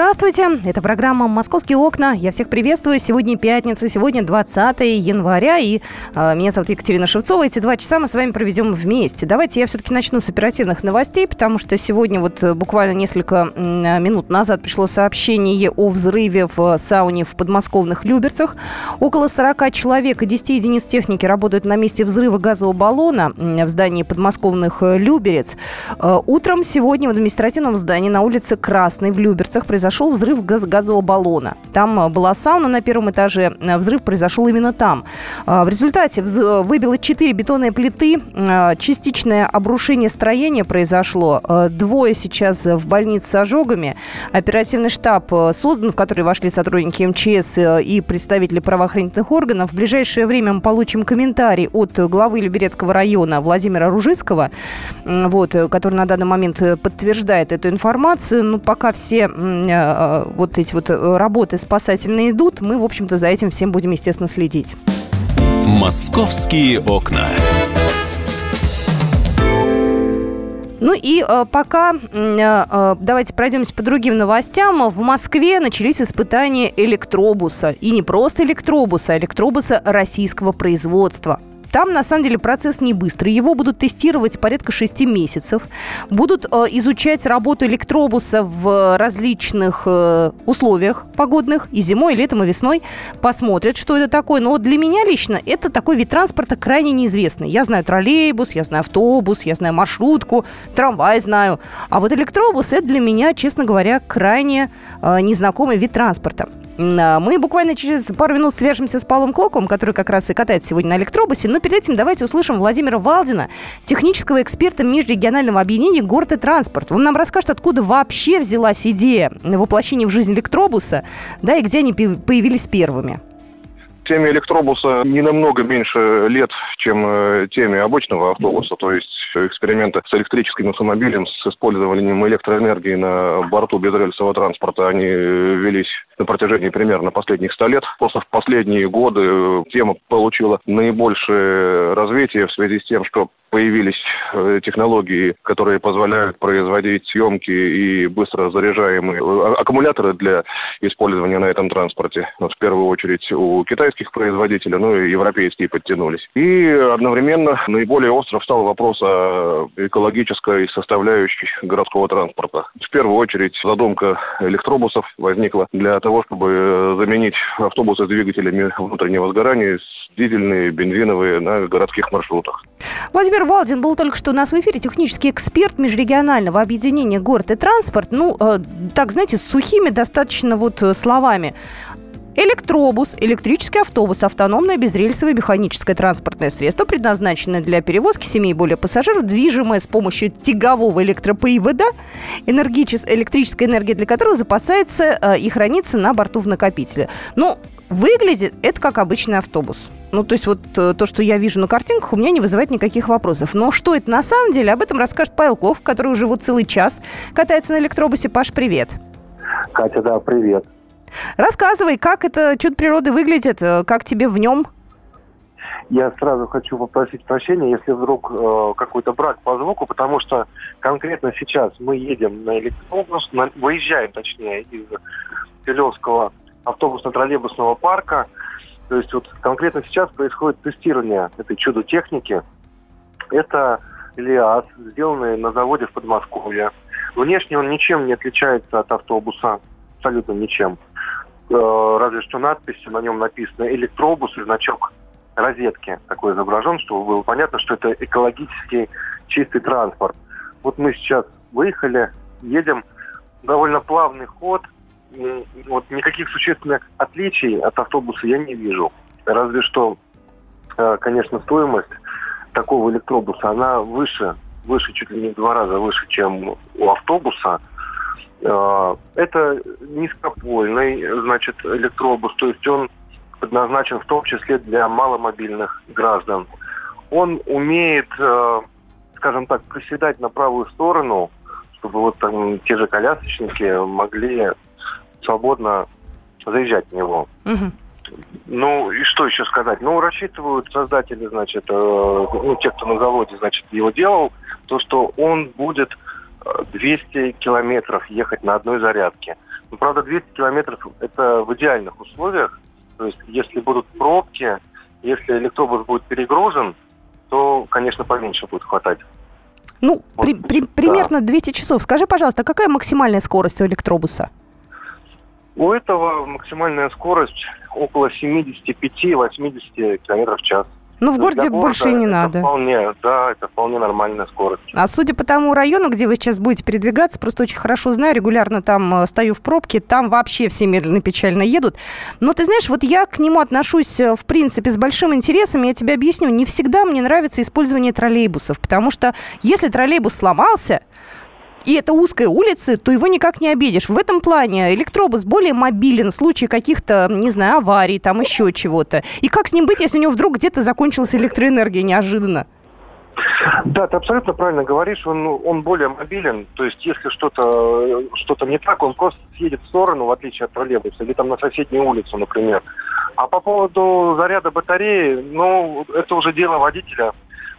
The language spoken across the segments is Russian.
Здравствуйте, это программа «Московские окна». Я всех приветствую. Сегодня пятница, сегодня 20 января, и э, меня зовут Екатерина Шевцова. Эти два часа мы с вами проведем вместе. Давайте я все-таки начну с оперативных новостей, потому что сегодня вот э, буквально несколько минут назад пришло сообщение о взрыве в сауне в подмосковных Люберцах. Около 40 человек и 10 единиц техники работают на месте взрыва газового баллона в здании подмосковных э, Люберец. Э, утром сегодня в административном здании на улице Красной в Люберцах произошел взрыв газ баллона. Там э, была сауна на первом этаже, э, взрыв произошел именно там. А, в результате выбило 4 бетонные плиты, э, частичное обрушение строения произошло. Двое сейчас в больнице с ожогами. Оперативный штаб создан, в который вошли сотрудники МЧС и представители правоохранительных органов. В ближайшее время мы получим комментарий от главы Люберецкого района Владимира Ружицкого, вот, который на данный момент подтверждает эту информацию. Ну, пока все Э, вот эти вот э, работы спасательные идут, мы, в общем-то, за этим всем будем, естественно, следить. «Московские окна». Ну и э, пока э, э, давайте пройдемся по другим новостям. В Москве начались испытания электробуса. И не просто электробуса, а электробуса российского производства. Там, на самом деле, процесс не быстрый. Его будут тестировать порядка 6 месяцев. Будут э, изучать работу электробуса в различных э, условиях погодных. И зимой, и летом, и весной. Посмотрят, что это такое. Но вот для меня лично это такой вид транспорта крайне неизвестный. Я знаю троллейбус, я знаю автобус, я знаю маршрутку, трамвай знаю. А вот электробус это для меня, честно говоря, крайне э, незнакомый вид транспорта. А, мы буквально через пару минут свяжемся с Павлом Клоковым, который как раз и катается сегодня на электробусе. Но перед этим давайте услышим Владимира Валдина, технического эксперта межрегионального объединения «Город и транспорт». Он нам расскажет, откуда вообще взялась идея воплощения в жизнь электробуса, да, и где они появились первыми теме электробуса не намного меньше лет, чем э, теме обычного автобуса, то есть эксперименты с электрическим автомобилем, с использованием электроэнергии на борту безрельсового транспорта, они велись на протяжении примерно последних ста лет. Просто в последние годы э, тема получила наибольшее развитие в связи с тем, что появились э, технологии, которые позволяют производить съемки и быстро заряжаемые э, аккумуляторы для использования на этом транспорте. Вот в первую очередь у китайских производителей, ну и европейские подтянулись. И одновременно наиболее остро встал вопрос о экологической составляющей городского транспорта. В первую очередь задумка электробусов возникла для того, чтобы заменить автобусы двигателями внутреннего сгорания с дизельные, бензиновые на городских маршрутах. Владимир Валдин был только что у нас в эфире, технический эксперт межрегионального объединения «Город и транспорт». Ну, э, так, знаете, с сухими достаточно вот э, словами. Электробус, электрический автобус, автономное безрельсовое механическое транспортное средство, предназначенное для перевозки семей более пассажиров, движимое с помощью тягового электропривода, энергичес, электрическая энергия для которого запасается э, и хранится на борту в накопителе. Ну, выглядит это как обычный автобус. Ну, то есть вот э, то, что я вижу на картинках, у меня не вызывает никаких вопросов. Но что это на самом деле, об этом расскажет Павел Клов, который уже вот целый час катается на электробусе. Паш, привет. Катя, да, привет. Рассказывай, как это чудо природы выглядит, э, как тебе в нем? Я сразу хочу попросить прощения, если вдруг э, какой-то брак по звуку, потому что конкретно сейчас мы едем на электробус, на, выезжаем, точнее, из Филевского автобусно-троллейбусного парка, то есть вот конкретно сейчас происходит тестирование этой чудо-техники. Это ЛиАЗ, сделанный на заводе в Подмосковье. Внешне он ничем не отличается от автобуса, абсолютно ничем. Э, разве что надпись на нем написано «электробус» и значок розетки такой изображен, чтобы было понятно, что это экологически чистый транспорт. Вот мы сейчас выехали, едем, довольно плавный ход – вот никаких существенных отличий от автобуса я не вижу. Разве что, э, конечно, стоимость такого электробуса, она выше, выше, чуть ли не в два раза выше, чем у автобуса. Э, это низкопольный, значит, электробус, то есть он предназначен в том числе для маломобильных граждан. Он умеет, э, скажем так, приседать на правую сторону, чтобы вот там те же колясочники могли свободно заезжать в него. Мгм. Ну, и что еще сказать? Ну, рассчитывают создатели, значит, э, ну, те, кто на заводе, значит, его делал, то, что он будет э, 200 километров ехать на одной зарядке. Ну, правда, 200 километров – это в идеальных условиях. То есть, если будут пробки, если электробус будет перегружен, то, конечно, поменьше будет хватать. Ну, Вот, при- при- да. примерно 200 часов. Скажи, пожалуйста, какая максимальная скорость у электробуса? У этого максимальная скорость около 75-80 километров в час. Ну, в городе для больше и города не надо. Вполне, да, это вполне нормальная скорость. А судя по тому району, где вы сейчас будете передвигаться, просто очень хорошо знаю, регулярно там э, стою в пробке, там вообще все медленно печально едут. Но ты знаешь, вот я к нему отношусь, э, в принципе, с большим интересом. Я тебе объясню, не всегда мне нравится использование троллейбусов, потому что если троллейбус сломался, и это узкая улица, то его никак не обидишь. В этом плане электробус более мобилен в случае каких-то, не знаю, аварий, там еще чего-то. И как с ним быть, если у него вдруг где-то закончилась электроэнергия неожиданно? Да, ты абсолютно правильно говоришь, он, ну, он более мобилен, то есть если что-то что не так, он просто съедет в сторону, в отличие от троллейбуса, или там на соседнюю улицу, например. А по поводу заряда батареи, ну, это уже дело водителя,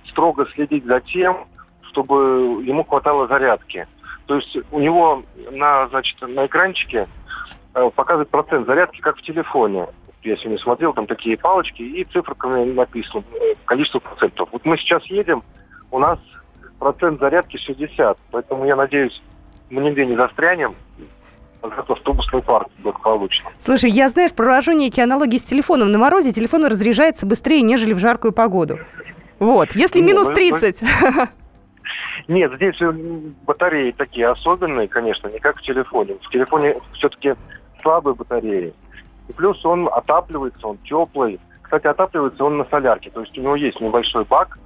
строго следить за тем, чтобы ему хватало зарядки. То есть у него на, значит, на экранчике э, показывает процент зарядки, как в телефоне. Я сегодня смотрел, там такие палочки, и цифрами написано э, количество процентов. Вот мы сейчас едем, у нас процент зарядки 60, поэтому я надеюсь, мы нигде не застрянем, а автобусный парк благополучно. Слушай, я, знаешь, провожу некие аналогии с телефоном. На морозе телефон разряжается быстрее, нежели в жаркую погоду. Вот, если Не, минус ну, 30. Нет, здесь батареи такие особенные, конечно, не как в телефоне. В телефоне все-таки слабые батареи. И плюс он отапливается, он теплый. Кстати, отапливается он на солярке. То есть у него есть небольшой бак,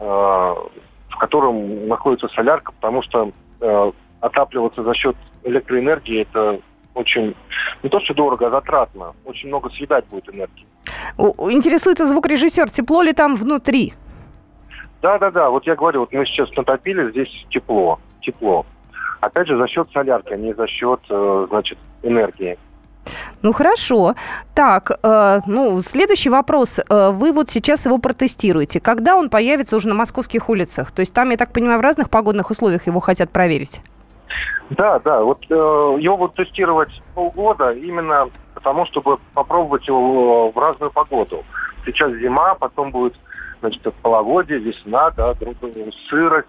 э, в котором находится солярка, потому что э, отапливаться за счет электроэнергии это очень не то что дорого, а затратно. Очень много съедать будет энергии. Интересуется звукорежиссер, тепло ли там внутри? Да, да, да. Вот я говорю, вот мы сейчас натопили, здесь тепло, тепло. Опять же, за счет солярки, а не за счет, э, значит, энергии. Ну, хорошо. Так, э, ну, следующий вопрос. Э, вы вот сейчас его протестируете. Когда он появится уже на московских улицах? То есть там, я так понимаю, в разных погодных условиях его хотят проверить? Да, да. Вот э, его будут тестировать полгода именно потому, чтобы попробовать его в разную погоду. Сейчас зима, потом будет, значит, половодье, весна, да, другую сырость.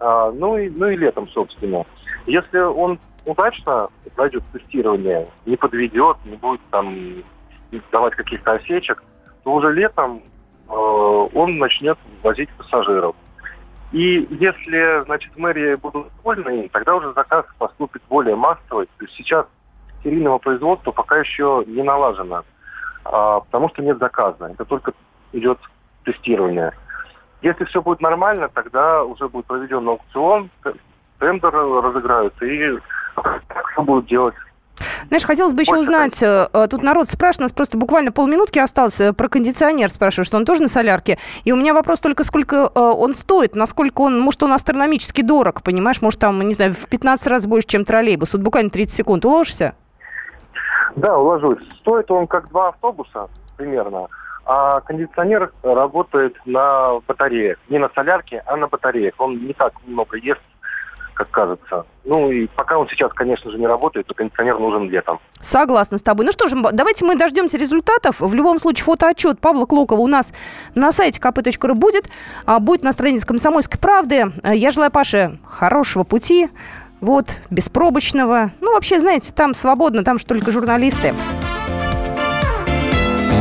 А, ну, и, ну и летом, собственно. Если он удачно пройдет тестирование, не подведет, не будет там давать каких-то осечек, то уже летом э, он начнет возить пассажиров. И если, значит, мэрии будут довольны, тогда уже заказ поступит более массовый. То есть сейчас серийного производства пока еще не налажено, а, потому что нет заказа. Это только идет тестирование. Если все будет нормально, тогда уже будет проведен аукцион, тендер разыграются, и все будут делать Знаешь, хотелось бы еще узнать, э, э, тут народ спрашивает, у нас просто буквально полминутки осталось, э, про кондиционер спрашиваю, что он тоже на солярке. И у меня вопрос только, сколько он стоит, насколько он, может, он астрономически дорог, понимаешь, может, там, не знаю, в 15 раз больше, чем троллейбус. Вот буквально 30 секунд. Уложишься? Да, уложусь. Стоит он как два автобуса примерно, а кондиционер работает на батареях. Не на солярке, а на батареях. Он не так много ест, как кажется. Ну и пока он сейчас, конечно же, не работает, то кондиционер нужен летом. Согласна с тобой. Ну что же, давайте мы дождемся результатов. В любом случае, фотоотчет Павла Клокова у нас на сайте kp.ru будет. А, Будет на странице «Комсомольской правды». Э, Я желаю Паше хорошего пути, вот, беспробочного. Ну, вообще, знаете, там свободно, там же только журналисты.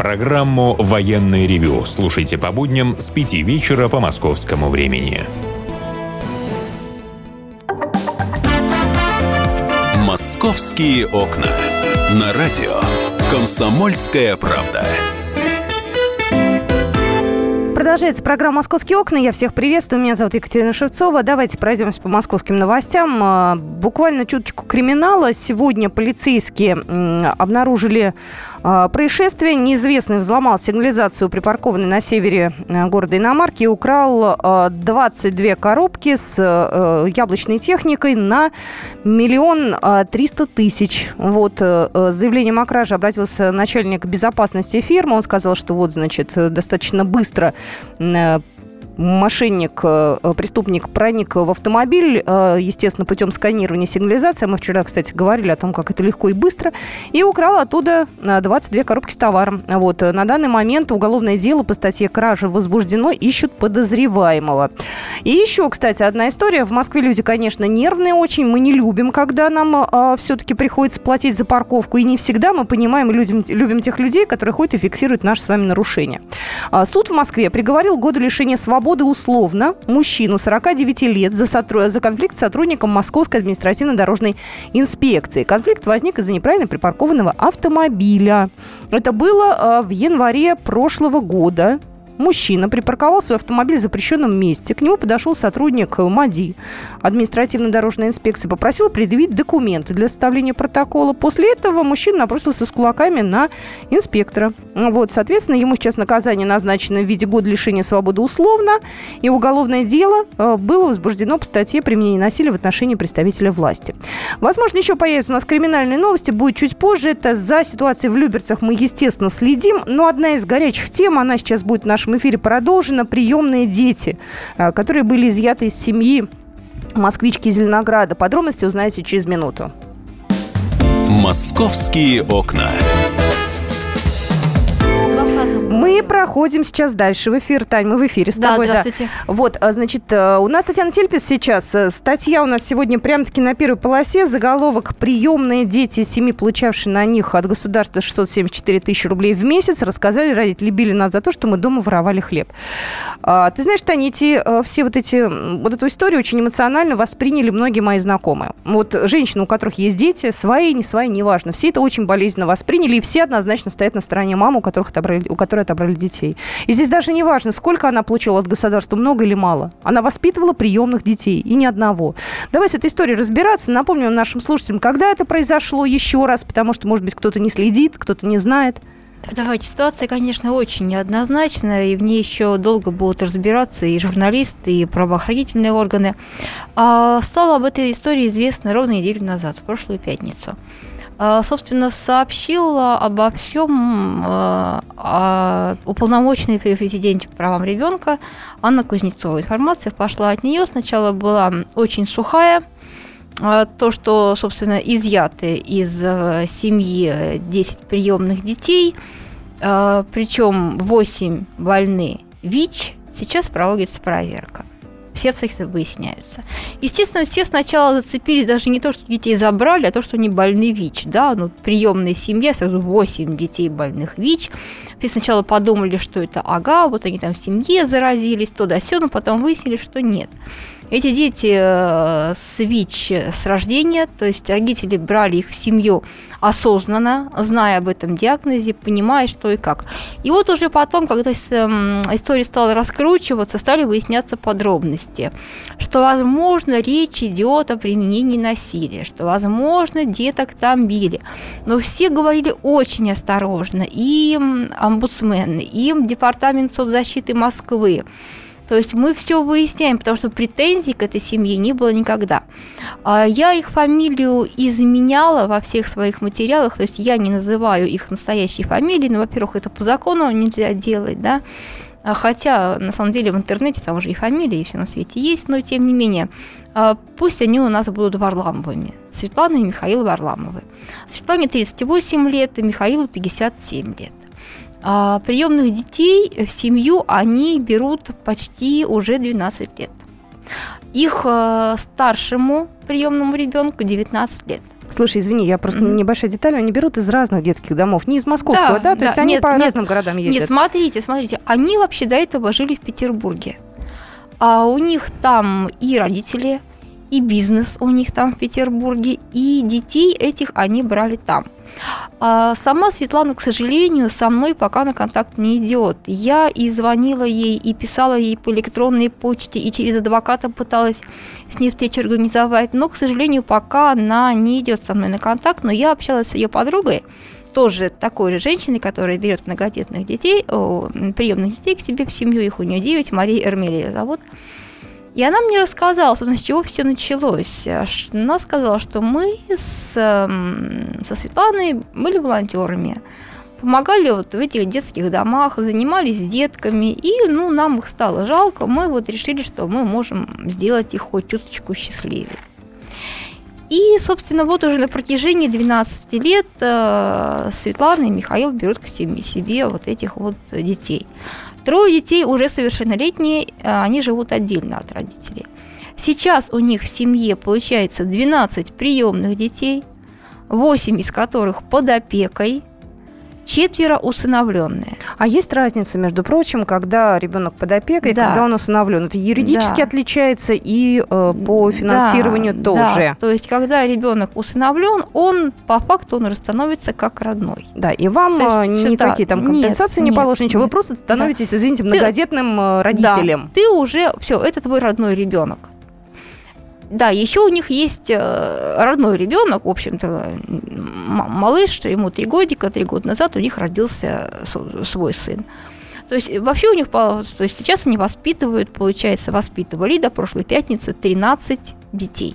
Программу «Военный ревю» слушайте по будням с 5 вечера по московскому времени. «Московские окна». На радио «Комсомольская правда». Продолжается программа «Московские окна». Я всех приветствую. Меня зовут Екатерина Шевцова. Давайте пройдемся по московским новостям. А, буквально чуточку криминала. Сегодня полицейские обнаружили происшествие. Неизвестный взломал сигнализацию, припаркованной на севере а, города Иномарки, и украл 22 коробки с яблочной техникой на миллион триста тысяч. Вот заявлением о краже обратился начальник безопасности фирмы. Он сказал, что вот, значит, достаточно быстро Э, мошенник, э, преступник проник в автомобиль, э, естественно, путем сканирования сигнализации. Мы вчера, кстати, говорили о том, как это легко и быстро. И украл оттуда 22 коробки с товаром. Вот. На данный момент уголовное дело по статье кражи возбуждено, ищут подозреваемого. И еще, кстати, одна история. В Москве люди, конечно, нервные очень. Мы не любим, когда нам э, все-таки приходится платить за парковку. И не всегда мы понимаем и любим, любим тех людей, которые ходят и фиксируют наши с вами нарушения. Суд в Москве приговорил году лишения свободы свободы условно мужчину 49 лет за, сотру... за конфликт с сотрудником Московской административно-дорожной инспекции. Конфликт возник из-за неправильно припаркованного автомобиля. Это было э, в январе прошлого года. Мужчина припарковал свой автомобиль в запрещенном месте. К нему подошел сотрудник МАДИ, административно-дорожной инспекции, попросил предъявить документы для составления протокола. После этого мужчина набросился с кулаками на инспектора. Вот, соответственно, ему сейчас наказание назначено в виде года лишения свободы условно, и уголовное дело э, было возбуждено по статье применения насилия в отношении представителя власти. Возможно, еще появятся у нас криминальные новости, будет чуть позже. Это за ситуацией в Люберцах мы, естественно, следим, но одна из горячих тем, она сейчас будет в нашем нашем эфире продолжено. Приемные дети, а, которые были изъяты из семьи москвички Зеленограда. Подробности узнаете через минуту. «Московские окна». Проходим сейчас дальше в эфир. Тань, мы в эфире с да, тобой. Здравствуйте. Да. Вот, а, значит, э, у нас Татьяна Тельпис сейчас. Э, статья у нас сегодня прям-таки на первой полосе. Заголовок «Приемные дети семьи, получавшие на них от государства 674 тысячи рублей в месяц, рассказали родители били нас за то, что мы дома воровали хлеб». А, ты знаешь, Таня, эти, э, все вот эти, вот эту историю очень эмоционально восприняли многие мои знакомые. Вот женщины, у которых есть дети, свои, не свои, неважно. Все это очень болезненно восприняли, и все однозначно стоят на стороне мамы, у которых отобрали, у которой отобрали детей. И здесь даже не важно, сколько она получила от государства, много или мало. Она воспитывала приемных детей, и ни одного. Давай с этой историей разбираться. Напомним нашим слушателям, когда это произошло еще раз, потому что, может быть, кто-то не следит, кто-то не знает. Давайте, ситуация, конечно, очень неоднозначная, и в ней еще долго будут разбираться и журналисты, и правоохранительные органы. А стало об этой истории известно ровно неделю назад, в прошлую пятницу. А, собственно, сообщила обо всем а, уполномоченный при президенте по правам ребенка Анна Кузнецова. Информация пошла от нее. Сначала была очень сухая, а, то, что, собственно, изъяты из э, семьи 10 приемных детей, причем 8 больны ВИЧ, сейчас проводится проверка все обстоятельства выясняются. Естественно, все сначала зацепились даже не то, что детей забрали, а то, что они больны ВИЧ. Да? Ну, приемная семья, сразу 8 детей больных ВИЧ. Все сначала подумали, что это ага, вот они там в семье заразились, то да сё, но потом выяснили, что нет. Эти дети э, с ВИЧ с рождения, то есть родители брали их в семью осознанно, зная об этом диагнозе, понимая, что и как. И вот уже потом, когда эм, история стала раскручиваться, стали выясняться подробности, что, возможно, речь идет о применении насилия, что, возможно, деток там били. Но все говорили очень осторожно, и омбудсмены, и Департамент соцзащиты Москвы, то есть мы все выясняем, потому что претензий к этой семье не было никогда. А я их фамилию изменяла во всех своих материалах, то есть я не называю их настоящей фамилией, но, во-первых, это по закону нельзя делать, да, а хотя, на самом деле, в интернете там уже и фамилии, все на свете есть, но тем не менее, а пусть они у нас будут Варламовыми. Светлана и Михаил Варламовы. Светлане 38 лет, и Михаилу 57 лет. А приемных детей в семью они берут почти уже 12 лет. Их э, старшему приемному ребенку 19 лет. Слушай, извини, я просто mm-hmm. небольшая деталь, они берут из разных детских домов, не из московского, да? да? То да. есть они нет, по нет, разным городам ездят. Нет, смотрите, смотрите, они вообще до этого жили в Петербурге. А у них там и родители, и бизнес у них там в Петербурге, и детей этих они брали там. А сама Светлана, к сожалению, со мной пока на контакт не идет. Я и звонила ей, и писала ей по электронной почте, и через адвоката пыталась с ней встречу организовать, но, к сожалению, пока она не идет со мной на контакт, но я общалась с ее подругой, тоже такой же женщиной, которая берет многодетных детей, приемных детей к себе в семью, их у нее 9, Мария Эрмелия зовут. И она мне рассказала, с чего все началось. Она сказала, что мы с, со Светланой были волонтерами, помогали вот в этих детских домах, занимались детками, и ну, нам их стало жалко, мы вот решили, что мы можем сделать их хоть чуточку счастливее. И, собственно, вот уже на протяжении 12 лет э, Светлана и Михаил берут к себе, себе вот этих вот детей. Трое детей уже совершеннолетние, э, они живут отдельно от родителей. Сейчас у них в семье получается 12 приемных детей, 8 из которых под опекой, четверо усыновленные. А есть разница, между прочим, когда ребенок под опекой, Да. когда он усыновлен? Это юридически Да. отличается и э, по финансированию Да, тоже. Да. То есть, когда ребенок усыновлен, он по факту он становится как родной. Да, и вам То есть э, никакие там Нет, компенсации не нет, положены, ничего. Вы нет. просто становитесь, извините, Ты- многодетным э, родителем. Да, ты уже все, это твой родной ребенок. Да, еще у них есть э, родной ребенок, в общем-то, малыш, ему три годика, три года назад у них родился с- свой сын. То есть э, вообще у них, то есть сейчас они воспитывают, получается, воспитывали до прошлой пятницы 13 детей.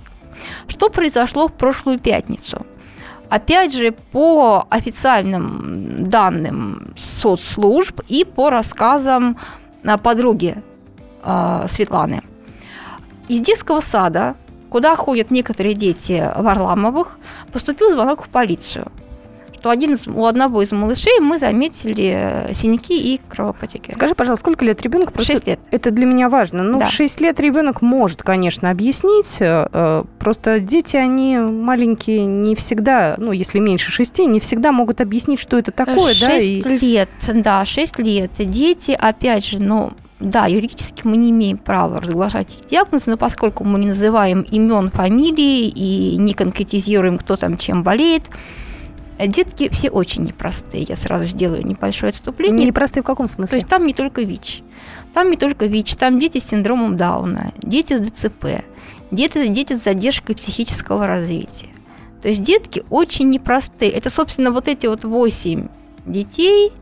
Что произошло в прошлую пятницу? Опять же, по официальным данным соцслужб и по рассказам подруги Светланы. Из детского сада, куда ходят некоторые дети Варламовых, поступил звонок в полицию, что один из, у одного из малышей мы заметили э, синяки и кровопотеки. Скажи, пожалуйста, сколько лет ребенку? Просто Шесть лет. Это для меня важно. Ну, Да. в 6 лет ребенок может, конечно, объяснить. э, э, Просто дети, они маленькие, не всегда, ну, если меньше 6, не всегда могут объяснить, что это такое, да, и 6 лет, да, 6 лет. Дети, опять же, ну, да, юридически мы не имеем права разглашать их диагнозы, но поскольку мы не называем имен, фамилии и не конкретизируем, кто там чем болеет, детки все очень непростые. Я сразу сделаю небольшое отступление. непростые в каком То смысле? есть там не только ВИЧ. Там не только ВИЧ, там дети с синдромом Дауна, дети с ДЦП, дети, дети с задержкой психического развития. То есть детки очень непростые. Это, собственно, вот эти вот 8 детей,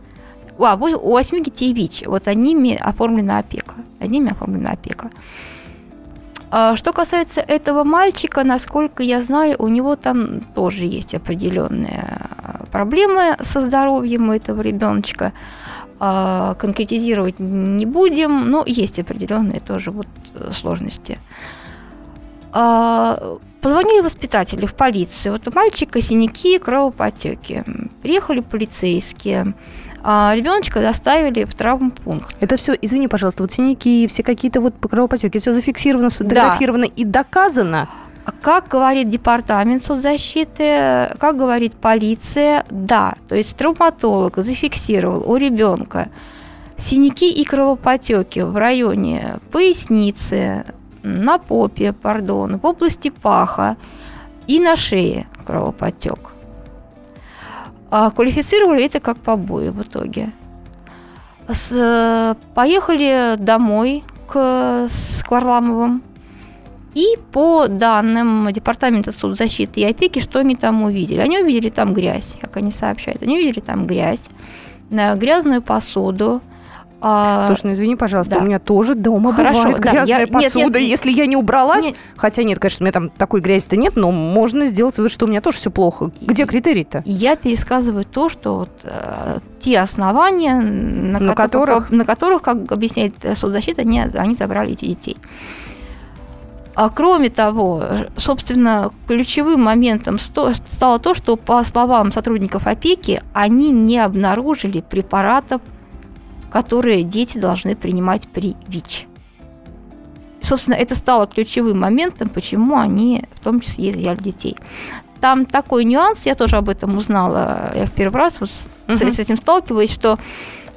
у 8 детей ВИЧ, вот одними оформлена опека. Одними оформлена опека. Что касается этого мальчика, насколько я знаю, у него там тоже есть определенные а, проблемы со здоровьем у этого ребеночка. А, Конкретизировать не будем, но есть определенные тоже вот э, сложности. А, Позвонили воспитатели в полицию. Вот у мальчика синяки, кровопотеки. Приехали полицейские. А ребеночка доставили в травмпункт. Это все, извини, пожалуйста, вот синяки, все какие-то вот кровопотеки, все зафиксировано, сфотографировано и доказано. А Как говорит департамент соцзащиты, как говорит полиция, да, то есть травматолог зафиксировал у ребенка синяки и кровопотеки в районе поясницы, на попе, пардон, в области паха и на шее кровопотек. А квалифицировали это как побои в итоге. С- поехали домой к, с. И по данным Департамента соцзащиты и опеки, что они там увидели? Они увидели там грязь, как они сообщают. Они увидели там грязь, э, грязную посуду. А, Слушай, ну извини, пожалуйста, да. у меня тоже дома Хорошо, бывает да, грязная я- нет, нет, посуда. нет. Если я не убралась, Нет. хотя нет, конечно, у меня там такой грязи-то нет, но можно сделать вывод, что у меня тоже все плохо. Где критерий-то? Я пересказываю то, что вот, э, те основания, на, На которых? на которых, как объясняет э, соцзащита, они, они забрали эти детей. А кроме того, собственно, ключевым моментом стало то, что, по словам сотрудников опеки, они не обнаружили препаратов, которые дети должны принимать при ВИЧ. Собственно, это стало ключевым моментом, почему они в том числе изъяли детей. Там такой нюанс, я тоже об этом узнала, я в первый раз вот с, с- с этим сталкиваюсь, что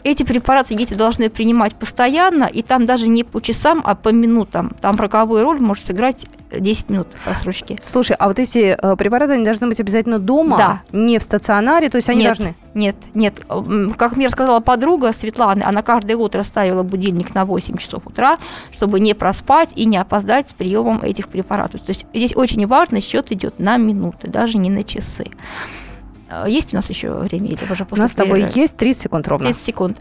эти препараты дети должны принимать постоянно, и там даже не по часам, а по минутам. Там роковую роль может сыграть 10 минут просрочки. Слушай, а вот эти э, препараты, они должны быть обязательно дома? Да. Не в стационаре? То есть они Нет. должны... Нет, нет. Как мне рассказала подруга Светланы, она каждое утро ставила будильник на 8 часов утра, чтобы не проспать и не опоздать с приемом этих препаратов. То есть здесь очень важно, счет идет на минуты, даже не на часы. А, Есть у нас еще время или уже У нас с тобой перерыва? есть 30 секунд ровно. 30 секунд.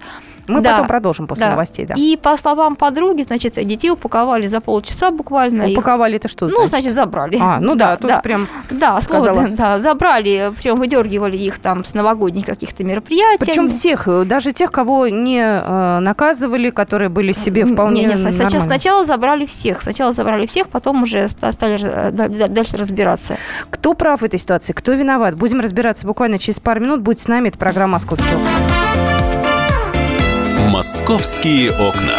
Мы Да. потом продолжим после Да. новостей, да. И по словам подруги, значит, детей упаковали за полчаса буквально. их- Упаковали это что ну, значит? значит, забрали. А, ну да, тут да. прям... Да, сказала. сказала. да, забрали, причем выдергивали их там с новогодних каких-то мероприятий. Причем всех, э, даже тех, кого не э, наказывали, которые были себе вполне Не, не, сна- сначала, сначала забрали всех. Сначала забрали всех, потом уже ста- стали э, да- да- дальше разбираться. Кто прав в этой ситуации, кто виноват? Будем разбираться буквально через пару минут. Будь с нами, это программа «Московский окна». «Московские окна».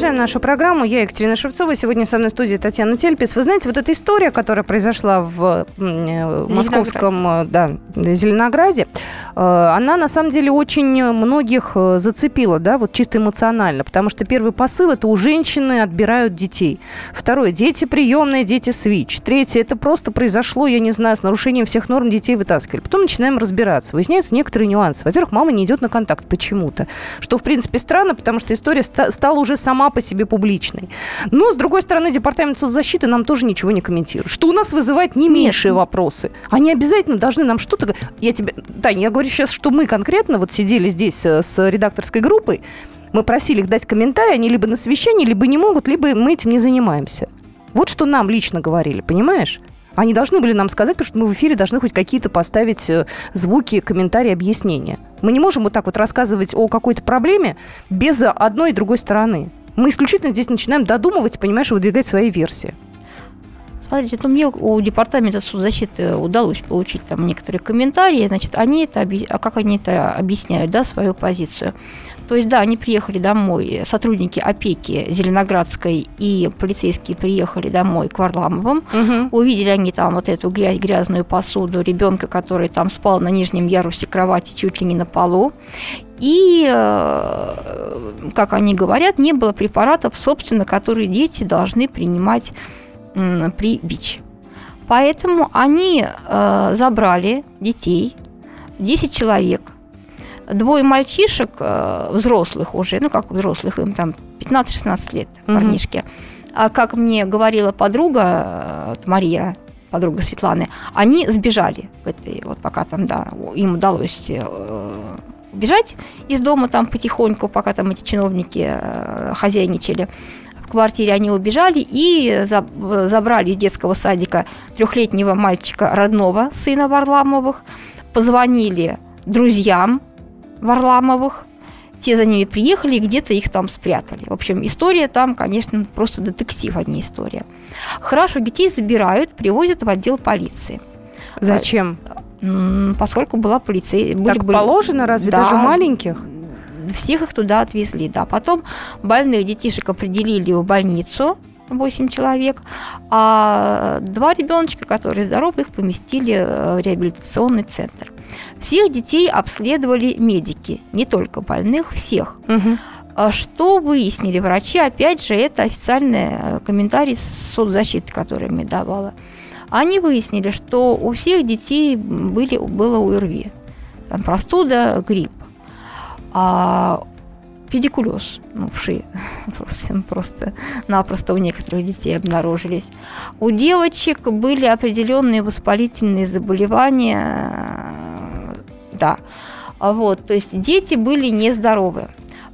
Продолжаем нашу программу. Я Екатерина Шевцова. Сегодня со мной в студии Татьяна Тельпис. Вы знаете, вот эта история, которая произошла в э, московском э, да, Зеленограде, э, она на самом деле очень многих зацепила, да, вот чисто эмоционально. Потому что первый посыл – это у женщины отбирают детей. Второе – дети приемные, дети свич. Третье – это просто произошло, я не знаю, с нарушением всех норм детей вытаскивали. Потом начинаем разбираться. Выясняются некоторые нюансы. Во-первых, мама не идет на контакт почему-то. Что, в принципе, странно, потому что история ста- стала уже сама по себе публичной. Но, с другой стороны, Департамент соцзащиты нам тоже ничего не комментирует. Что у нас вызывает не меньшие вопросы. Они обязательно должны нам что-то... Я тебе... Таня, я говорю сейчас, что мы конкретно вот сидели здесь э, с редакторской группой, мы просили их дать комментарий, они либо на совещании, либо не могут, либо мы этим не занимаемся. Вот что нам лично говорили, понимаешь? Они должны были нам сказать, потому что мы в эфире должны хоть какие-то поставить э, звуки, комментарии, объяснения. Мы не можем вот так вот рассказывать о какой-то проблеме без одной и другой стороны. Мы исключительно здесь начинаем додумывать, понимаешь, выдвигать свои версии. Смотрите, ну, мне у департамента соцзащиты удалось получить там некоторые комментарии. Значит, они это, а как они это объясняют, да, свою позицию. То есть, да, они приехали домой, сотрудники опеки Зеленоградской и полицейские приехали домой к Варламовым. Увидели они там вот эту грязь, грязную посуду, ребенка, который там спал на нижнем ярусе кровати чуть ли не на полу. И, э, как они говорят, не было препаратов, собственно, которые дети должны принимать при БИЧ. Поэтому они э, забрали детей, 10 человек, двое мальчишек, э, взрослых уже, ну как взрослых, им там 15-16 лет, парнишки. А как мне говорила подруга, э, Мария, подруга Светланы, они сбежали в этой, вот пока там, да, им удалось э, убежать из дома там потихоньку, пока там эти чиновники э, хозяйничали квартире, они убежали и за- забрали из детского садика трехлетнего мальчика, родного сына Варламовых, позвонили друзьям Варламовых, те за ними приехали и где-то их там спрятали. В общем, история там, конечно, просто детектив, а не история. Хорошо, детей забирают, привозят в отдел полиции. Зачем? М, Поскольку была полиция... были- так были- положено, разве Да, даже маленьких? Всех их туда отвезли, да. Потом больных детишек определили в больницу, 8 человек, а два ребеночка, которые здоровы, их поместили э, в реабилитационный центр. Всех детей обследовали медики, не только больных, всех. А Что выяснили врачи? Опять же, это официальный э, комментарий соцзащиты, который мне давала. Они выяснили, что у всех детей были, было УРВИ. Там простуда, грипп. А педикулез, ну, вши просто, просто напросто у некоторых детей обнаружились. У девочек были определенные воспалительные заболевания, э, да. А Вот, то есть дети были нездоровы.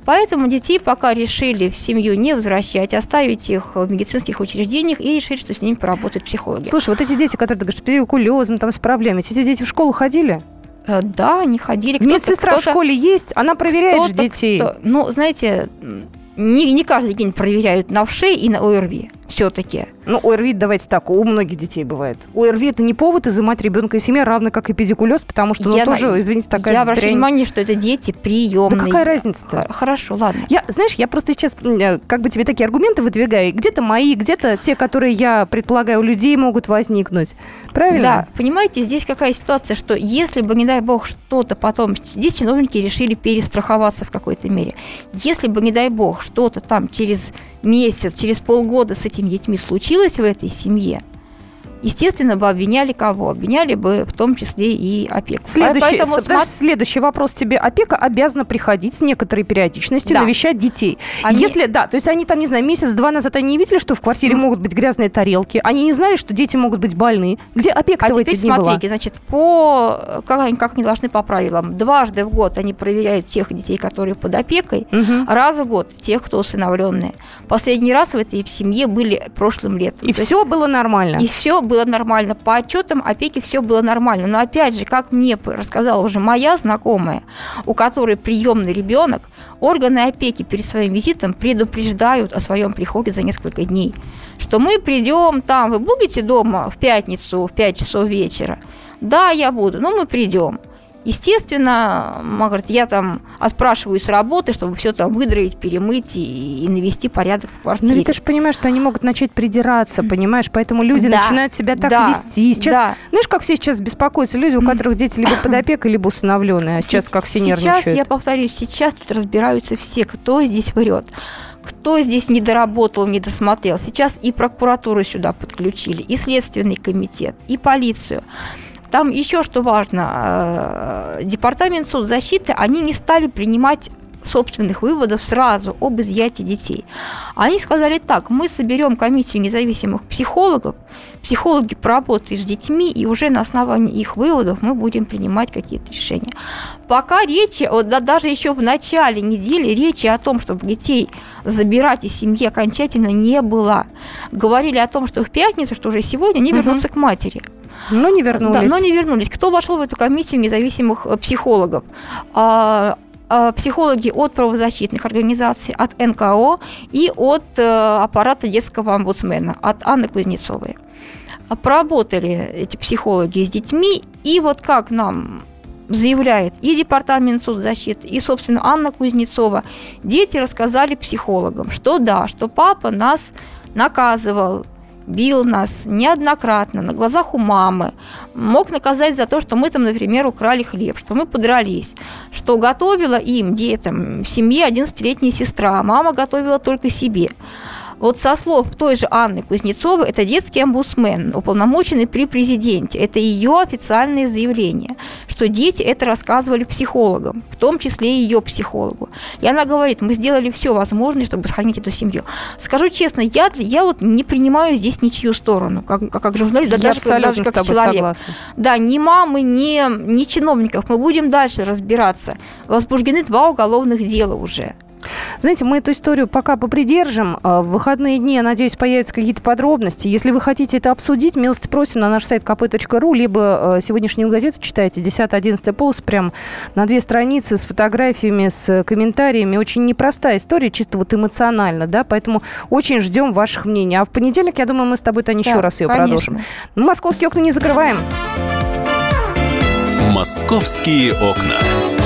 Поэтому детей пока решили в семью не возвращать, оставить их в медицинских учреждениях и решили, что с ними поработают психологи. Слушай, вот эти дети, которые, ты говоришь, с там, с проблемами, эти дети в школу ходили? Э, Да, они ходили. кто-то- Медсестра в школе есть, она проверяет же детей. кто- ну, знаете, не, не каждый день проверяют на ВШЕ и на ОРВИ все-таки. Ну, ОРВИ, давайте так, у многих детей бывает. ОРВИ это не повод изымать ребенка из семьи, равно как и педикулез, потому что, ну, Я тоже, извините, такая Я обращаю дрянь. внимание, что это дети приемные. Да какая разница-то? Хорошо, ладно. Я, знаешь, я просто сейчас э, как бы тебе такие аргументы выдвигаю. Где-то мои, где-то те, которые я предполагаю у людей могут возникнуть. Правильно? Да, понимаете, здесь какая ситуация, что если бы, не дай бог, что-то потом... Здесь чиновники решили перестраховаться в какой-то мере. Если бы, не дай бог, что-то там через месяц, через полгода с этими детьми случилось в этой семье, естественно, бы обвиняли кого? Обвиняли бы в том числе и опеку. Следующий, Поэтому подожди, следующий вопрос тебе. Опека обязана приходить с некоторой периодичностью, Да. навещать детей. Они- Если, да, то есть они там, не знаю, месяц-два назад они не видели, что в квартире С- могут быть грязные тарелки, они не знали, что дети могут быть больны. Где опека А в эти дни была? смотрите, значит, по как они, как они должны по правилам, дважды в год они проверяют тех детей, которые под опекой, Мгм. раз в год тех, кто усыновленные. Последний раз в этой семье были прошлым летом. И То есть все было нормально. И все было нормально. По отчетам опеки все было нормально. Но опять же, как мне рассказала уже моя знакомая, у которой приемный ребенок, органы опеки перед своим визитом предупреждают о своем приходе за несколько дней. Что мы придем там, вы будете дома в пятницу в 5 часов вечера? Да, я буду, но мы придем. Естественно, она говорит, я там отпрашиваю с работы, чтобы все там выдроить, перемыть и, и навести порядок в Но квартире. ведь ты же понимаешь, что они могут начать придираться, понимаешь? Поэтому люди Да, начинают себя так да, вести. Сейчас, да. знаешь, как все сейчас беспокоятся? Люди, у которых дети либо под опекой, либо усыновленные. А сейчас как все Сейчас, нервничают. я повторюсь, сейчас тут разбираются все, кто здесь врет, кто здесь не доработал, не досмотрел. Сейчас и прокуратуру сюда подключили, и Следственный комитет, и полицию. Там еще что важно, э, департамент соцзащиты, они не стали принимать собственных выводов сразу об изъятии детей. Они сказали так, мы соберем комиссию независимых психологов, психологи поработают с детьми, и уже на основании их выводов мы будем принимать какие-то решения. Пока речи, вот, да, даже еще в начале недели, речи о том, чтобы детей забирать из семьи окончательно не было. Говорили о том, что в пятницу, что уже сегодня они Мгм. вернутся к матери. Но не вернулись. Да, но не вернулись. Кто вошел в эту комиссию независимых э, психологов? А, а, психологи от правозащитных организаций, от НКО и от э, аппарата детского омбудсмена, от Анны Кузнецовой. А, Поработали эти психологи с детьми, и вот как нам заявляет и Департамент соцзащиты, и, собственно, Анна Кузнецова, дети рассказали психологам, что да, что папа нас наказывал, бил нас неоднократно на глазах у мамы, мог наказать за то, что мы там, например, украли хлеб, что мы подрались, что готовила им, детям, семье 11-летняя сестра, мама готовила только себе. Вот со слов той же Анны Кузнецовой, это детский омбудсмен, уполномоченный при президенте. Это ее официальное заявление, что дети это рассказывали психологам, в том числе и ее психологу. И она говорит, мы сделали все возможное, чтобы сохранить эту семью. Скажу честно, я, я вот не принимаю здесь ничью сторону, как, как, журналист, да Я даже, даже как человек. согласна. Да, ни мамы, ни, ни чиновников. Мы будем дальше разбираться. Возбуждены два уголовных дела уже. Знаете, мы эту историю пока попридержим. А В выходные дни, я надеюсь, появятся какие-то подробности. Если вы хотите это обсудить, милости просим на наш сайт kp.ru, либо э, сегодняшнюю газету читайте, 10-11 полос, прям на две страницы с фотографиями, с комментариями. Очень непростая история, чисто вот эмоционально, да, поэтому очень ждем ваших мнений. А в понедельник, я думаю, мы с тобой, Таня, еще Да, раз ее конечно. продолжим. Ну, московские окна не закрываем. «Московские окна».